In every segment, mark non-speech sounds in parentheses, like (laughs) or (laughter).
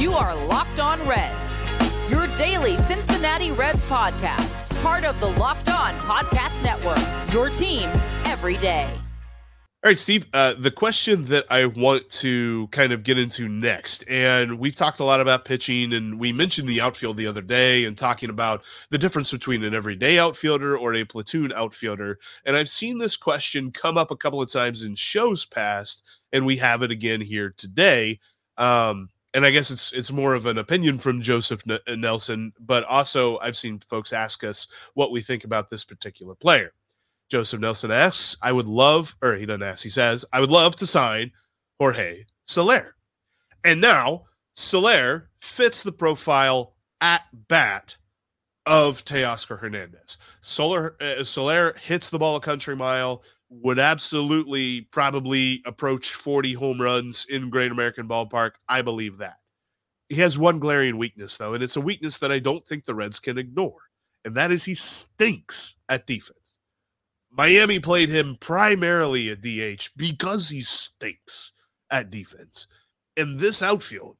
You are Locked On Reds, your daily Cincinnati Reds podcast, part of the Locked On Podcast Network, your team every day. All right, Steve, uh, the question that I want to kind of get into next, and we've talked a lot about pitching, and we mentioned the outfield the other day and talking about the difference between an everyday outfielder or a platoon outfielder. And I've seen this question come up a couple of times in shows past, and we have it again here today. Um, and I guess it's it's more of an opinion from Joseph N- Nelson, but also I've seen folks ask us what we think about this particular player. Joseph Nelson asks, I would love, or he doesn't ask, he says, I would love to sign Jorge Soler. And now Soler fits the profile at bat of Teoscar Hernandez. Soler, uh, Soler hits the ball a country mile, would absolutely probably approach 40 home runs in Great American Ballpark. I believe that. He has one glaring weakness, though, and it's a weakness that I don't think the Reds can ignore, and that is he stinks at defense. Miami played him primarily at DH because he stinks at defense. And this outfield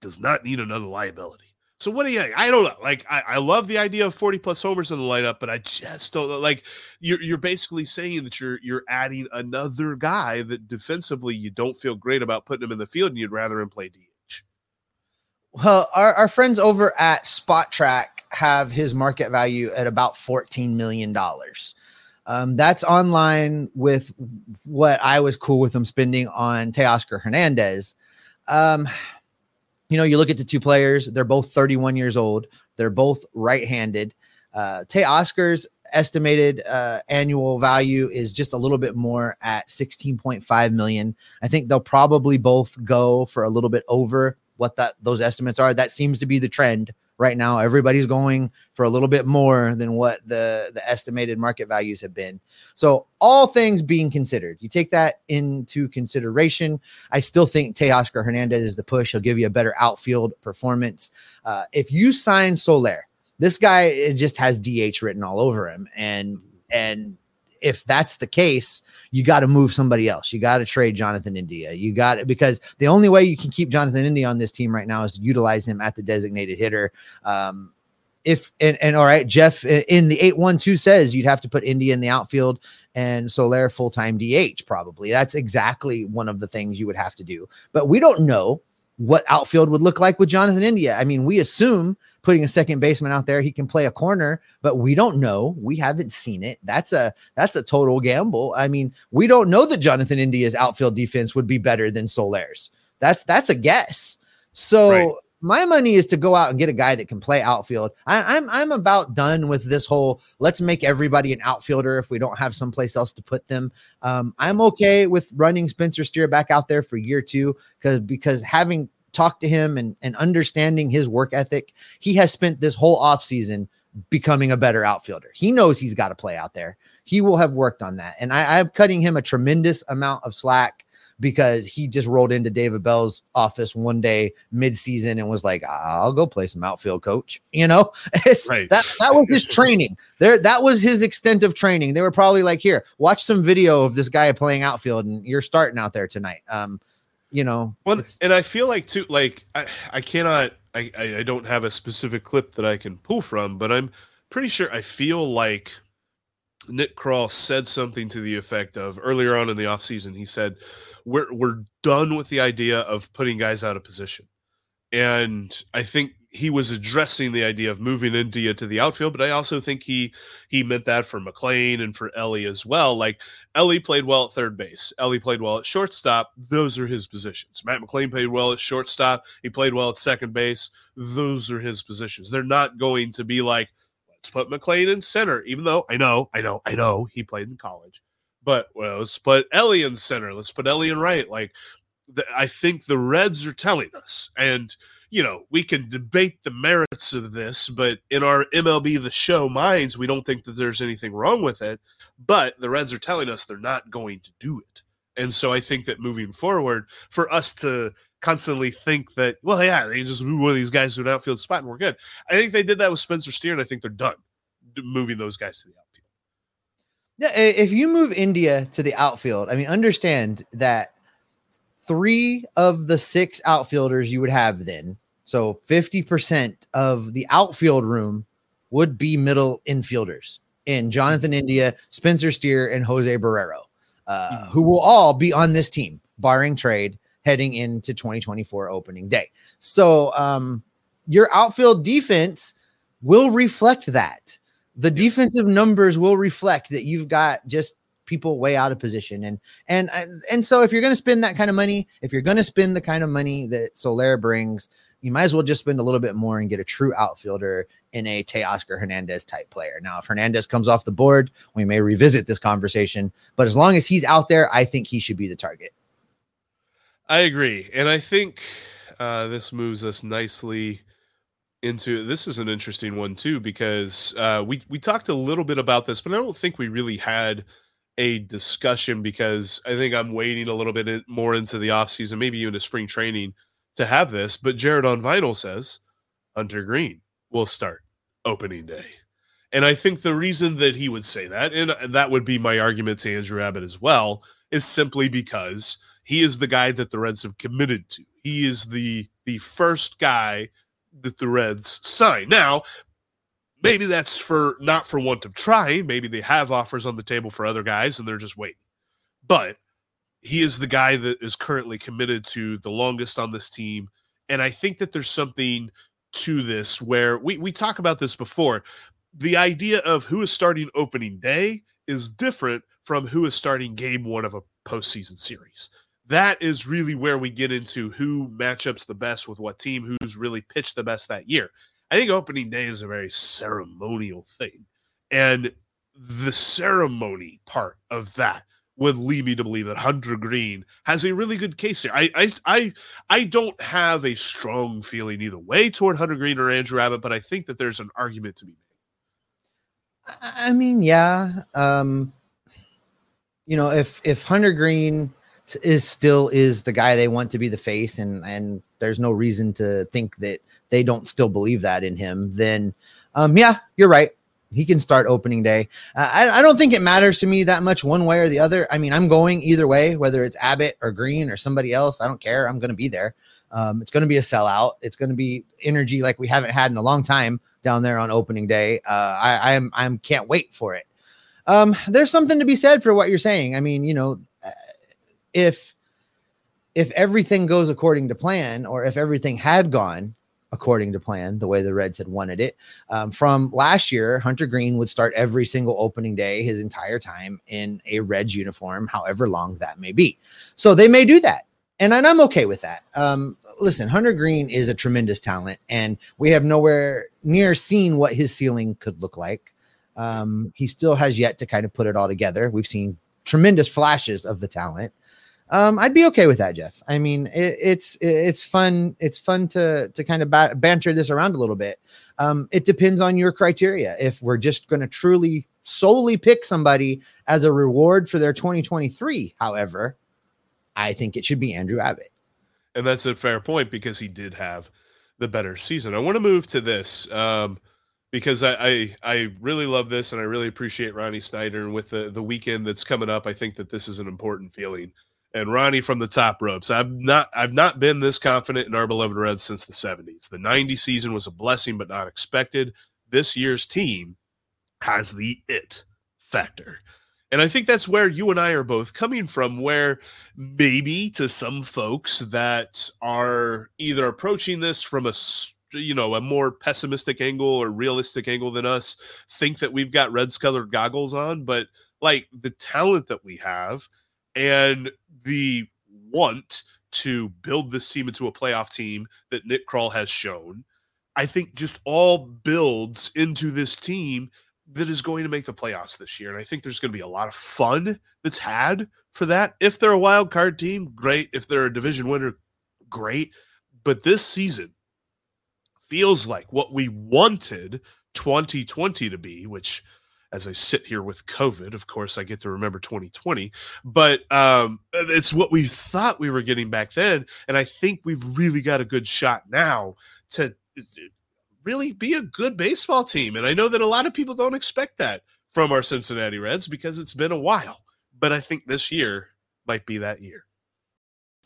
does not need another liability. So what do you I don't know. Like I, I love the idea of 40 plus homers in the lineup, but I just don't like you're you're basically saying that you're you're adding another guy that defensively you don't feel great about putting him in the field and you'd rather him play DH. Well, our, our friends over at Spotrac have his market value at about $14 million. Um, that's online with what I was cool with them spending on Teoscar Hernandez. Um, you know, you look at the two players, they're both 31 years old, they're both right handed. Uh, Teoscar's estimated uh, annual value is just a little bit more at 16.5 million. I think they'll probably both go for a little bit over what that those estimates are. That seems to be the trend right now everybody's going for a little bit more than what the the estimated market values have been. So all things being considered you take that into consideration. I still think teoscar hernandez is the push. He'll give you a better outfield performance. Uh, if you sign soler this guy just has dh written all over him and and if that's the case, you got to move somebody else. You got to trade Jonathan India. You got it because the only way you can keep Jonathan India on this team right now is to utilize him at the designated hitter. Um, if and, and all right, Jeff in the 812 says you'd have to put India in the outfield and Soler full time DH, probably. That's exactly one of the things you would have to do. But we don't know what outfield would look like with Jonathan India. I mean, we assume putting a second baseman out there, he can play a corner, but we don't know. We haven't seen it. That's a that's a total gamble. I mean, we don't know that Jonathan India's outfield defense would be better than Soler's. That's that's a guess. So right my money is to go out and get a guy that can play outfield. I, am I'm, I'm about done with this whole let's make everybody an outfielder if we don't have someplace else to put them. Um, I'm okay with running Spencer Steer back out there for year two because because having talked to him and, and understanding his work ethic, he has spent this whole offseason becoming a better outfielder. He knows he's got to play out there. He will have worked on that. And I, I'm cutting him a tremendous amount of slack because he just rolled into David Bell's office one day mid-season and was like, "I'll go play some outfield coach." (laughs) You know, (laughs) it's right. that that was his training. There, that was his extent of training. They were probably like, "Here, watch some video of this guy playing outfield, and you're starting out there tonight." Um, you know, well, and I feel like too, like I, I cannot, I, I don't have a specific clip that I can pull from, but I'm pretty sure I feel like Nick Krall said something to the effect of earlier on in the offseason, he said, we're we're done with the idea of putting guys out of position. And I think he was addressing the idea of moving India to the outfield, but I also think he he meant that for McLain and for Elly as well. Like Elly played well at third base, Elly played well at shortstop. Those are his positions. Matt McLain played well at shortstop. He played well at second base. Those are his positions. They're not going to be like let's put McLain in center, even though I know, I know, I know he played in college. But well, let's put Elly in center. Let's put Elly in right. Like the, I think the Reds are telling us, and you know we can debate the merits of this, but in our MLB the Show minds, we don't think that there's anything wrong with it. But the Reds are telling us they're not going to do it, and so I think that moving forward, for us to constantly think that, well, yeah, they just move one of these guys to an outfield spot and we're good. I think they did that with Spencer Steer, and I think they're done moving those guys to the. Yeah, if you move India to the outfield, I mean, understand that three of the six outfielders you would have then. So 50% of the outfield room would be middle infielders in Jonathan India, Spencer Steer, and Jose Barrero, uh, who will all be on this team, barring trade, heading into 2024 opening day. So um, your outfield defense will reflect that. The defensive numbers will reflect that you've got just people way out of position and and and so if you're going to spend that kind of money if you're going to spend the kind of money that Soler brings you might as well just spend a little bit more and get a true outfielder in a Teoscar Hernandez type player. Now, if Hernandez comes off the board, we may revisit this conversation, but as long as he's out there, I think he should be the target. I agree. And I think uh, this moves us nicely into this is an interesting one too because uh, we we talked a little bit about this, but I don't think we really had a discussion because I think I'm waiting a little bit more into the offseason, maybe even to spring training to have this. But Jared on Vinyl says Hunter Greene will start opening day. And I think the reason that he would say that, and that would be my argument to Andrew Abbott as well, is simply because he is the guy that the Reds have committed to. He is the the first guy that the Reds sign. Now, maybe that's for not for want of trying. Maybe they have offers on the table for other guys and they're just waiting. But he is the guy that is currently committed to the longest on this team. And I think that there's something to this where we, we talk about this before. The idea of who is starting opening day is different from who is starting game one of a postseason series. That is really where we get into who matchups the best with what team, who's really pitched the best that year. I think opening day is a very ceremonial thing. And the ceremony part of that would lead me to believe that Hunter Greene has a really good case here. I I I I don't have a strong feeling either way toward Hunter Greene or Andrew Abbott, but I think that there's an argument to be made. I mean, yeah. Um, you know, if if Hunter Greene is still is the guy they want to be the face, and and there's no reason to think that they don't still believe that in him, then um, yeah, you're right he can start opening day. Uh, I, I don't think it matters to me that much one way or the other. I mean, I'm going either way, whether it's Abbott or Greene or somebody else. I don't care. I'm going to be there. Um, it's going to be a sellout. It's going to be energy like we haven't had in a long time down there on opening day. Uh, I, I am I'm can't wait for it. Um, there's something to be said for what you're saying. I mean, you know, if if everything goes according to plan, or if everything had gone according to plan, the way the Reds had wanted it. Um, from last year, Hunter Greene would start every single opening day his entire time in a Reds uniform, however long that may be. So they may do that. And, and I'm okay with that. Um, listen, Hunter Greene is a tremendous talent, and we have nowhere near seen what his ceiling could look like. Um, he still has yet to kind of put it all together. We've seen tremendous flashes of the talent um, I'd be okay with that, Jeff. I mean, it, it's it's fun. It's fun to to kind of ba- banter this around a little bit. Um, it depends on your criteria. If we're just going to truly solely pick somebody as a reward for their 2023, however, I think it should be Andrew Abbott. And that's a fair point because he did have the better season. I want to move to this um, because I, I, I really love this and I really appreciate Ronnie Snyder and with the the weekend that's coming up. I think that this is an important feeling and Ronnie from the top ropes. I've not I've not been this confident in our beloved Reds since the 70s. The 90 season was a blessing but not expected. This year's team has the it factor. And I think that's where you and I are both coming from, where maybe to some folks that are either approaching this from a you know a more pessimistic angle or realistic angle than us think that we've got reds colored goggles on but like the talent that we have and the want to build this team into a playoff team that Nick Krall has shown, I think just all builds into this team that is going to make the playoffs this year. And I think there's going to be a lot of fun that's had for that. If they're a wild card team, great. If they're a division winner, great. But this season feels like what we wanted 2020 to be, which as I sit here with COVID. Of course, I get to remember 2020, but um, it's what we thought we were getting back then. And I think we've really got a good shot now to really be a good baseball team. And I know that a lot of people don't expect that from our Cincinnati Reds because it's been a while. But I think this year might be that year.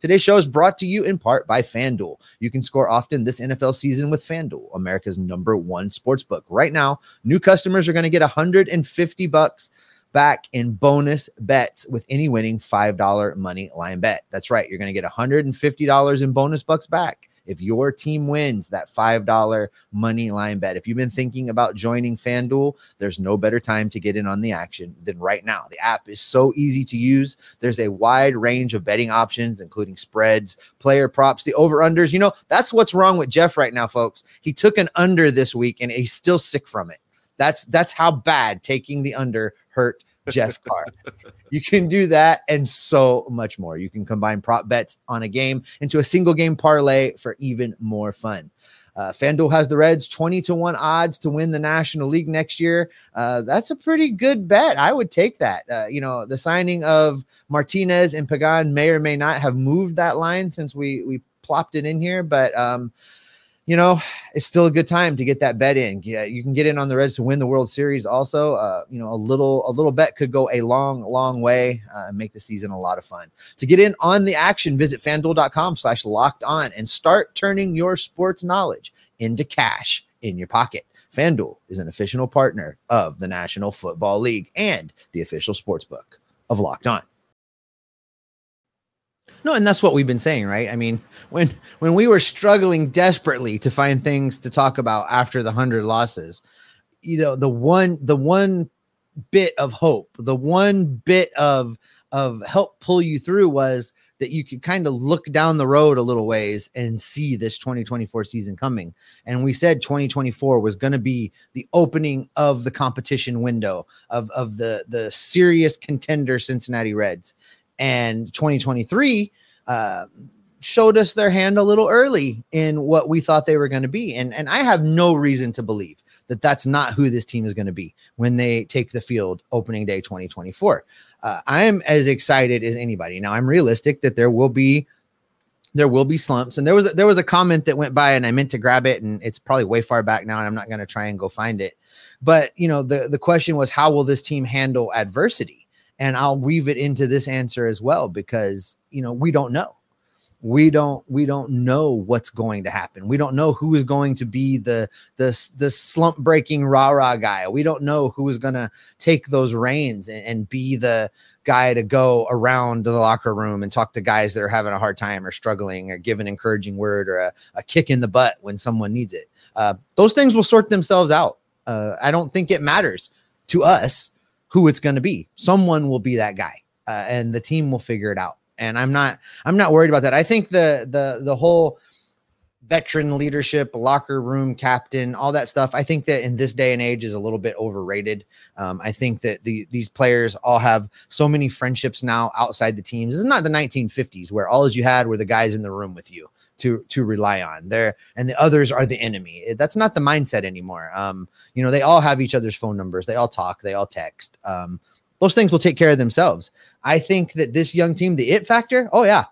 Today's show is brought to you in part by FanDuel. You can score often this NFL season with FanDuel, America's number one sports book. Right now, new customers are going to get 150 bucks back in bonus bets with any winning $5 money line bet. That's right. You're going to get $150 in bonus bucks back if your team wins that $5 money line bet. If you've been thinking about joining FanDuel, there's no better time to get in on the action than right now. The app is so easy to use. There's a wide range of betting options, including spreads, player props, the over unders. You know, that's what's wrong with Jeff right now, folks. He took an under this week and he's still sick from it. That's that's how bad taking the under hurt Jeff Carr. you can do that and so much more. You can combine prop bets on a game into a single game parlay for even more fun. Uh, FanDuel has the Reds 20 to 1 odds to win the National League next year. Uh, that's a pretty good bet. I would take that. Uh, you know, the signing of Martinez and Pagan may or may not have moved that line since we we plopped it in here, but um, you know, it's still a good time to get that bet in. Yeah, you can get in on the Reds to win the World Series. Also, uh, you know, a little a little bet could go a long, long way uh, and make the season a lot of fun. To get in on the action, visit fanduel.com/slash locked on and start turning your sports knowledge into cash in your pocket. FanDuel is an official partner of the National Football League and the official sports book of Locked On. No, and that's what we've been saying, right? I mean, when when we were struggling desperately to find things to talk about after the 100 losses, you know, the one the one bit of hope, the one bit of of help pull you through was that you could kind of look down the road a little ways and see this 2024 season coming. And we said 2024 was going to be the opening of the competition window of, of the, the serious contender Cincinnati Reds and 2023 uh, showed us their hand a little early in what we thought they were going to be. And, and I have no reason to believe that that's not who this team is going to be when they take the field opening day 2024. Uh, I'm as excited as anybody. Now I'm realistic that there will be there will be slumps. And there was there was a comment that went by, and I meant to grab it, and it's probably way far back now, and I'm not going to try and go find it. But you know, the the question was, how will this team handle adversity? And I'll weave it into this answer as well because you know we don't know. We don't we don't know what's going to happen. We don't know who is going to be the the the slump breaking rah rah guy. We don't know who is going to take those reins and, and, be the guy to go around the locker room and talk to guys that are having a hard time or struggling or give an encouraging word or a, a kick in the butt when someone needs it. Uh, those things will sort themselves out. Uh, i don't think it matters to us who it's going to be. Someone will be that guy, uh, and the team will figure it out. And I'm not I'm not worried about that. I think the the the whole veteran leadership, locker room captain, all that stuff. I think that in this day and age is a little bit overrated. Um, I think that the, these players all have so many friendships now outside the teams. This is not the 1950s where all you had were the guys in the room with you to to rely on. There and the others are the enemy. That's not the mindset anymore. Um you know they all have each other's phone numbers. They all talk. They all text. Um those things will take care of themselves. I think that this young team the it factor oh yeah.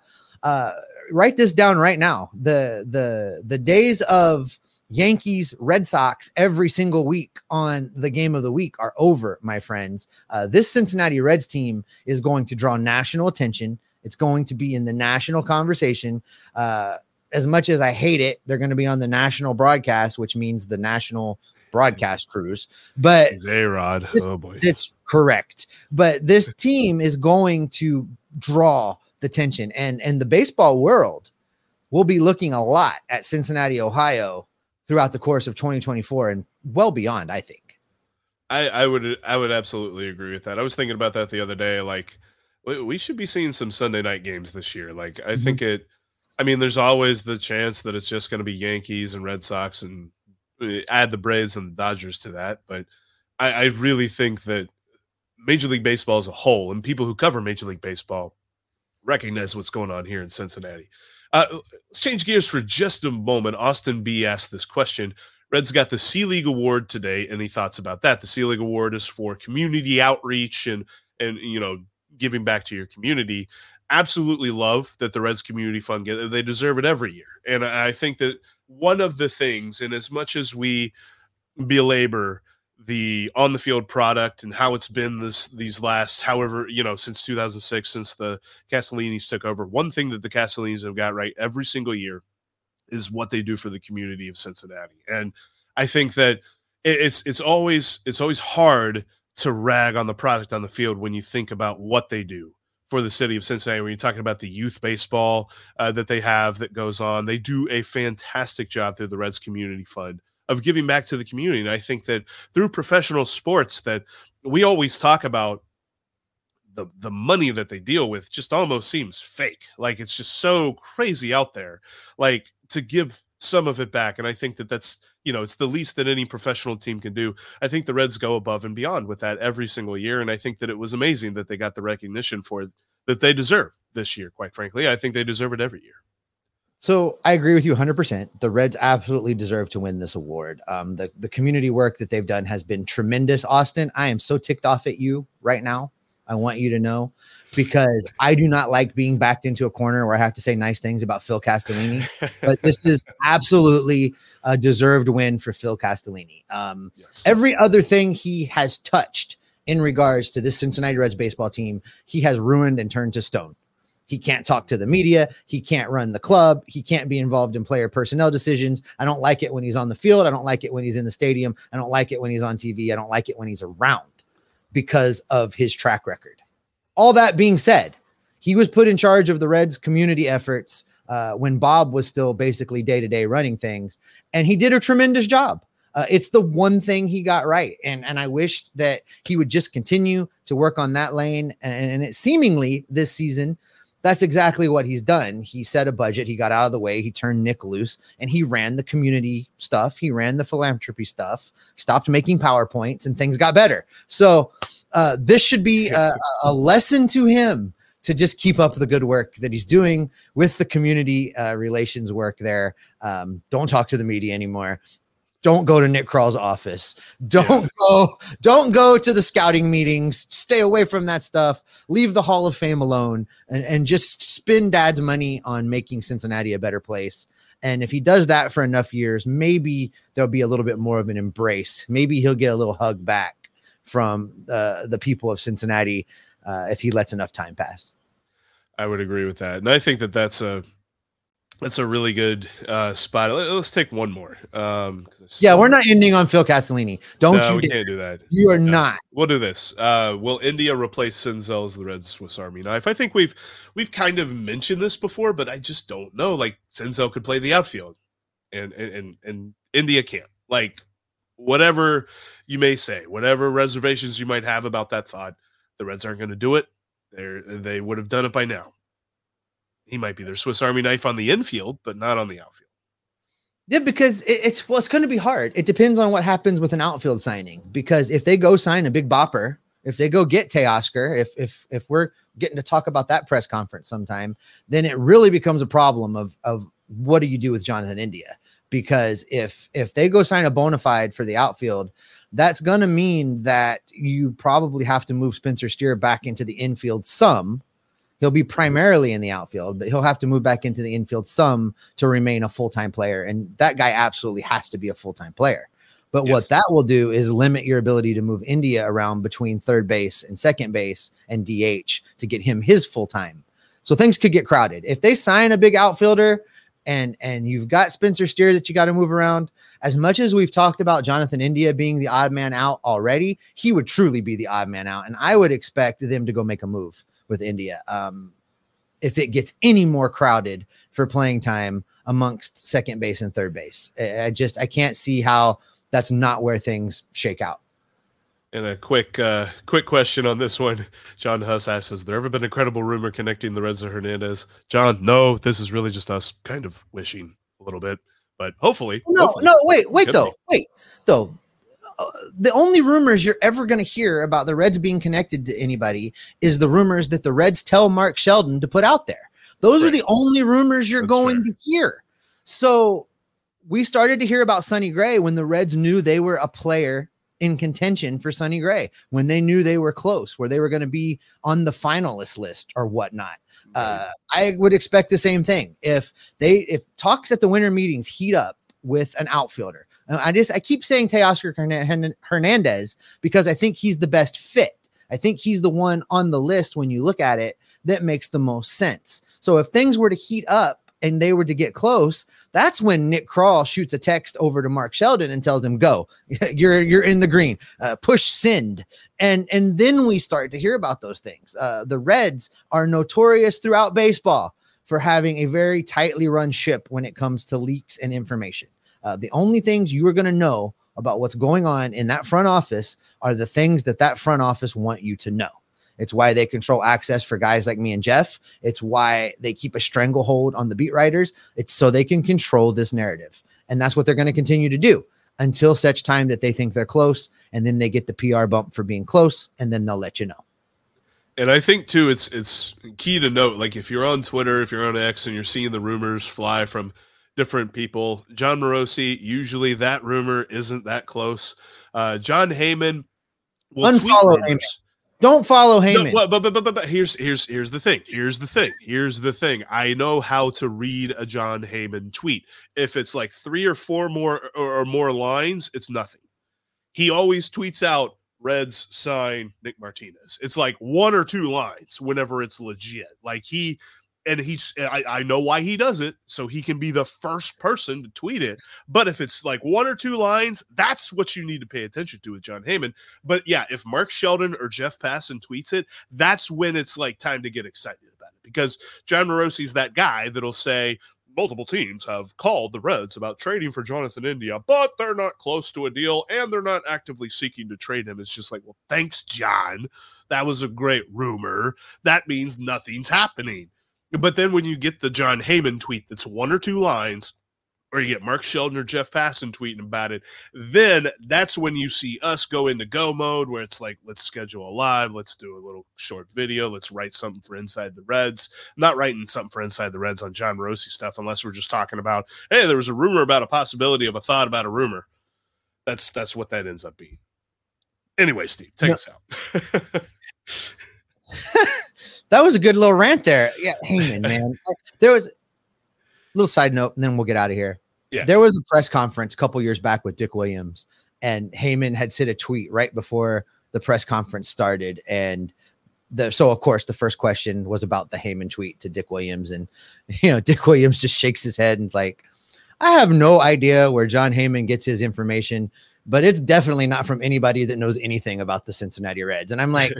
Uh write this down right now the the the days of Yankees, Red Sox every single week on the game of the week are over, my friends. Uh, this Cincinnati Reds team is going to draw national attention. It's going to be in the national conversation. Uh, as much as I hate it, they're going to be on the national broadcast, which means the national broadcast crews. But Zayrod, oh boy, it's correct. But this team is going to draw the tension, and and the baseball world will be looking a lot at Cincinnati, Ohio, throughout the course of 2024 and well beyond. I think. I, I would I would absolutely agree with that. I was thinking about that the other day. Like, we should be seeing some Sunday night games this year. Like, I mm-hmm. think it I mean, there's always the chance that it's just going to be Yankees and Red Sox and uh, add the Braves and the Dodgers to that. But I, I really think that Major League Baseball as a whole and people who cover Major League Baseball recognize what's going on here in Cincinnati. Uh, let's change gears for just a moment. Austin B asked this question. Reds got the Selig Award today. Any thoughts about that? The Selig Award is for community outreach and and you know giving back to your community absolutely love that the Reds Community Fund get. They deserve it every year, and I think that one of the things, and as much as we belabor the on the field product and how it's been this these last however you know since 2006 since the Castellinis took over one thing that the Castellinis have got right every single year is what they do for the community of Cincinnati and I think that it's it's always it's always hard to rag on the product on the field when you think about what they do for the city of Cincinnati. When you're talking about the youth baseball uh, that they have that goes on, they do a fantastic job through the Reds Community Fund of giving back to the community. And I think that through professional sports, that we always talk about the the money that they deal with just almost seems fake. Like it's just so crazy out there. Like to give some of it back, and I think that that's you know it's the least that any professional team can do. I think the Reds go above and beyond with that every single year, and I think that it was amazing that they got the recognition for that they deserve this year. Quite frankly, I think they deserve it every year. So I agree with you 100%. The Reds absolutely deserve to win this award. Um, the, the community work that they've done has been tremendous. Austin, I am so ticked off at you right now. I want you to know because I do not like being backed into a corner where I have to say nice things about Phil Castellini. but this is (laughs) absolutely a deserved win for Phil Castellini. Um, yes. Every other thing he has touched in regards to this Cincinnati Reds baseball team, he has ruined and turned to stone. He can't talk to the media. He can't run the club. He can't be involved in player personnel decisions. I don't like it when he's on the field. I don't like it when he's in the stadium. I don't like it when he's on TV. I don't like it when he's around because of his track record. All that being said, he was put in charge of the Reds community efforts uh, when Bob was still basically day to day running things, and he did a tremendous job. Uh, it's the one thing he got right, and and I wish that he would just continue to work on that lane. And, and it seemingly this season that's exactly what he's done. He set a budget, he got out of the way, he turned Nick loose, and he ran the community stuff, he ran the philanthropy stuff, stopped making PowerPoints, and things got better. So, uh, this should be a, a, lesson to him to just keep up the good work that he's doing with the community uh, relations work there. Um, don't talk to the media anymore don't go to Nick Krall's office. Don't yeah. go, don't go to the scouting meetings. Stay away from that stuff. Leave the Hall of Fame alone and, and just spend dad's money on making Cincinnati a better place. And if he does that for enough years, maybe there'll be a little bit more of an embrace. Maybe he'll get a little hug back from uh, the people of Cincinnati uh, if he lets enough time pass. I would agree with that. And I think that that's a that's a really good uh, spot. Let, us take one more. Um, yeah, we're not ending on Phil Castellini. Don't no, you? We can't do that. You are no. not. We'll do this. Uh, will India replace Senzel as the Red Swiss Army knife? I think we've we've kind of mentioned this before, but I just don't know. Like Senzel could play the outfield, and and and India can't. Like whatever you may say, whatever reservations you might have about that thought, the Reds aren't going to do it. They they would have done it by now. He might be their Swiss Army knife on the infield, but not on the outfield. Yeah, because it's well, it's going to be hard. It depends on what happens with an outfield signing. Because if they go sign a big bopper, if they go get Teoscar, if if if we're getting to talk about that press conference sometime, then it really becomes a problem of of what do you do with Jonathan India? Because if if they go sign a bona fide for the outfield, that's going to mean that you probably have to move Spencer Steer back into the infield some He'll be primarily in the outfield, but he'll have to move back into the infield some to remain a full time player. And that guy absolutely has to be a full time player. But yes. what that will do is limit your ability to move India around between third base and second base and DH to get him his full time. So things could get crowded. If they sign a big outfielder and and you've got Spencer Steer that you got to move around, as much as we've talked about Jonathan India being the odd man out already, he would truly be the odd man out. And I would expect them to go make a move with India. Um, if it gets any more crowded for playing time amongst second base and third base, I just I can't see how that's not where things shake out. And a quick uh, quick question on this one. John Huss asks, Has there ever been a credible rumor connecting the Reds to Hernandez? John, no, this is really just us kind of wishing a little bit, but hopefully. No, hopefully, no, wait, wait, though. Be. Wait, though the only rumors you're ever going to hear about the Reds being connected to anybody is the rumors that the Reds tell Mark Sheldon to put out there. Those right. are the only rumors you're That's going fair. to hear. So we started to hear about Sonny Gray when the Reds knew they were a player in contention for Sonny Gray, when they knew they were close, where they were going to be on the finalist list or whatnot. Uh, I would expect the same thing if they if talks at the winter meetings heat up with an outfielder I just I keep saying Teoscar Hernandez because I think he's the best fit. I think he's the one on the list when you look at it that makes the most sense. So if things were to heat up and they were to get close, that's when Nick Krall shoots a text over to Mark Sheldon and tells him, "Go, (laughs) you're you're in the green. Uh, push send." And and then we start to hear about those things. Uh, the Reds are notorious throughout baseball for having a very tightly run ship when it comes to leaks and information. Uh, the only things you are going to know about what's going on in that front office are the things that that front office want you to know. It's why they control access for guys like me and Jeff. It's why they keep a stranglehold on the beat writers. It's so they can control this narrative. And that's what they're going to continue to do until such time that they think they're close. And then they get the PR bump for being close. And then they'll let you know. And I think too, it's it's key to note, like if you're on Twitter, if you're on X, and you're seeing the rumors fly from different people, Jon Morosi, usually that rumor isn't that close. Uh, Jon Heyman will unfollow Heyman. Don't follow Heyman. No, but, but, but, but, but here's here's here's the thing. Here's the thing. Here's the thing. I know how to read a Jon Heyman tweet. If it's like three or four more or, or more lines, it's nothing. He always tweets out Reds sign Nick Martinez. It's like one or two lines whenever it's legit. Like he and he's I, I know why he does it so he can be the first person to tweet it but if it's like one or two lines that's what you need to pay attention to with jon heyman but yeah if mark sheldon or jeff passan tweets it that's when it's like time to get excited about it because jon morosi's that guy that'll say multiple teams have called the reds about trading for jonathan india but they're not close to a deal and they're not actively seeking to trade him. It's just like well thanks john. That was a great rumor. That means nothing's happening but then when you get the Jon Heyman tweet that's one or two lines, or you get Mark Sheldon or Jeff Passan tweeting about it, then that's when you see us go into go mode where it's like, let's schedule a live, let's do a little short video, let's write something for Inside the Reds. I'm not writing something for Inside the Reds on Jon Morosi stuff unless we're just talking about, hey, there was a rumor about a possibility of a thought about a rumor. That's that's what that ends up being. Anyway, Steve, take no. us out. (laughs) (laughs) that was a good little rant there. Yeah, (laughs) Heyman, man. there was a little side note, and then we'll get out of here. Yeah. There was a press conference a couple years back with Dick Williams, and Heyman had sent a tweet right before the press conference started. And the so of course the first question was about the Heyman tweet to Dick Williams, and (laughs) you know, Dick Williams just shakes his head and like, I have no idea where Jon Heyman gets his information but it's definitely not from anybody that knows anything about the Cincinnati Reds. And I'm like,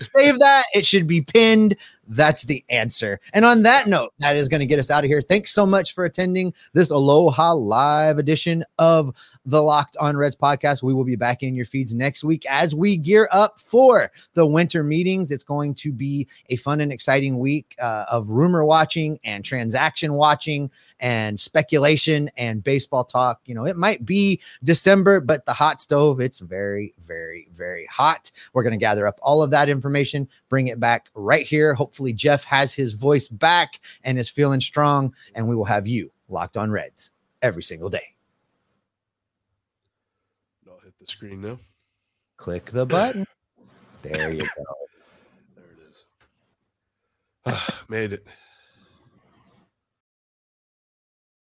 save that. It should be pinned. That's the answer. And on that note, that is going to get us out of here. Thanks so much for attending this Aloha Live edition of the Locked on Reds podcast. We will be back in your feeds next week as we gear up for the winter meetings. It's going to be a fun and exciting week uh, of rumor watching and transaction watching and speculation and baseball talk. You know, it might be December, but the hot stove, it's very, very, very hot. We're going to gather up all of that information, bring it back right here. Hopefully, Jeff has his voice back and is feeling strong, and we will have you locked on Reds every single day. I'll hit the screen now. Click the button. there you go. There it is. (sighs) Made it.